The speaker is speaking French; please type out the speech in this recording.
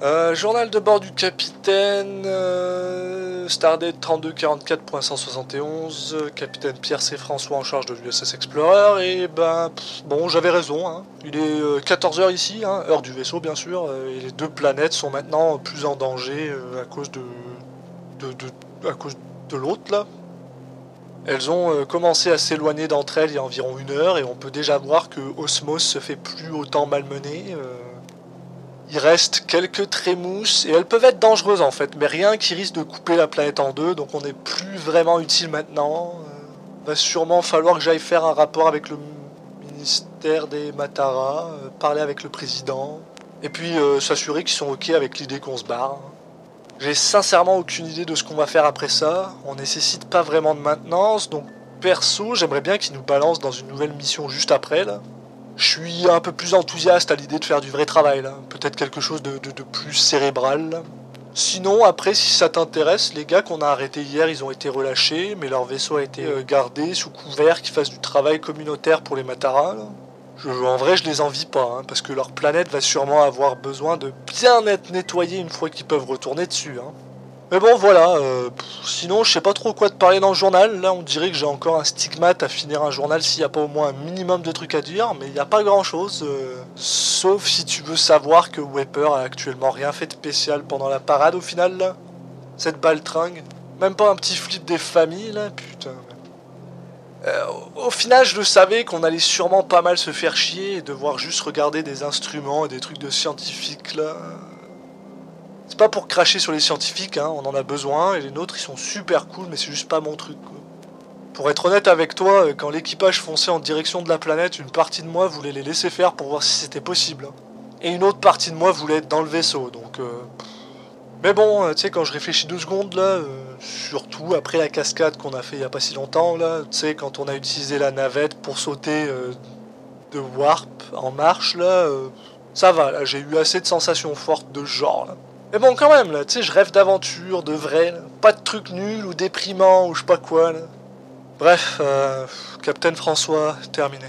Euh, journal de bord du capitaine, euh, Stardate 3244.171, euh, capitaine Pierre C. François en charge de l'USS Explorer, et ben, bon, j'avais raison, hein. il est 14h ici, hein, heure du vaisseau bien sûr, euh, et les deux planètes sont maintenant plus en danger euh, à cause de, à cause de l'autre là. Elles ont euh, commencé à s'éloigner d'entre elles il y a environ une heure, et on peut déjà voir que Osmos se fait plus autant malmener. Il reste quelques trémousses et elles peuvent être dangereuses en fait, mais rien qui risque de couper la planète en deux, donc on n'est plus vraiment utile maintenant. Euh, va sûrement falloir que j'aille faire un rapport avec le ministère des Matara, euh, parler avec le président, et puis euh, s'assurer qu'ils sont ok avec l'idée qu'on se barre. J'ai sincèrement aucune idée de ce qu'on va faire après ça, on nécessite pas vraiment de maintenance, donc perso j'aimerais bien qu'ils nous balancent dans une nouvelle mission juste après là. Je suis un peu plus enthousiaste à l'idée de faire du vrai travail. Peut-être quelque chose de, de- plus cérébral. Sinon, après, si ça t'intéresse, les gars qu'on a arrêtés hier, ils ont été relâchés, mais leur vaisseau a été euh, gardé sous couvert qu'ils fassent du travail communautaire pour les Mataras. là. En vrai, je les envie pas, hein, parce que leur planète va sûrement avoir besoin de bien être nettoyée une fois qu'ils peuvent retourner dessus. hein. Mais bon, voilà. euh, sinon, je sais pas trop quoi te parler dans le journal. Là, on dirait que j'ai encore un stigmate à finir un journal s'il n'y a pas au moins un minimum de trucs à dire. Mais il n'y a pas grand chose. sauf si tu veux savoir que Weber a actuellement rien fait de spécial pendant la parade au final. Là. Cette baltringue. Même pas un petit flip des familles là. Putain. Euh, au final, je le savais qu'on allait sûrement pas mal se faire chier et devoir juste regarder des instruments et des trucs de scientifiques là. Pas pour cracher sur les scientifiques, hein, on en a besoin, et les nôtres ils sont super cool, mais c'est juste pas mon truc. Pour être honnête avec toi, euh, quand l'équipage fonçait en direction de la planète, une partie de moi voulait les laisser faire pour voir si c'était possible. hein. Et une autre partie de moi voulait être dans le vaisseau, donc... euh. Mais bon, euh, tu sais, quand je réfléchis deux secondes là, surtout après la cascade qu'on a fait il y a pas si longtemps là, tu sais, quand on a utilisé la navette pour sauter de warp en marche là, ça va, j'ai eu assez de sensations fortes de ce genre là. Mais bon, quand même, là, tu sais, je rêve d'aventure, de vrai, pas de trucs nuls ou déprimants ou je sais pas quoi, là. Bref, euh, Capitaine François, terminé.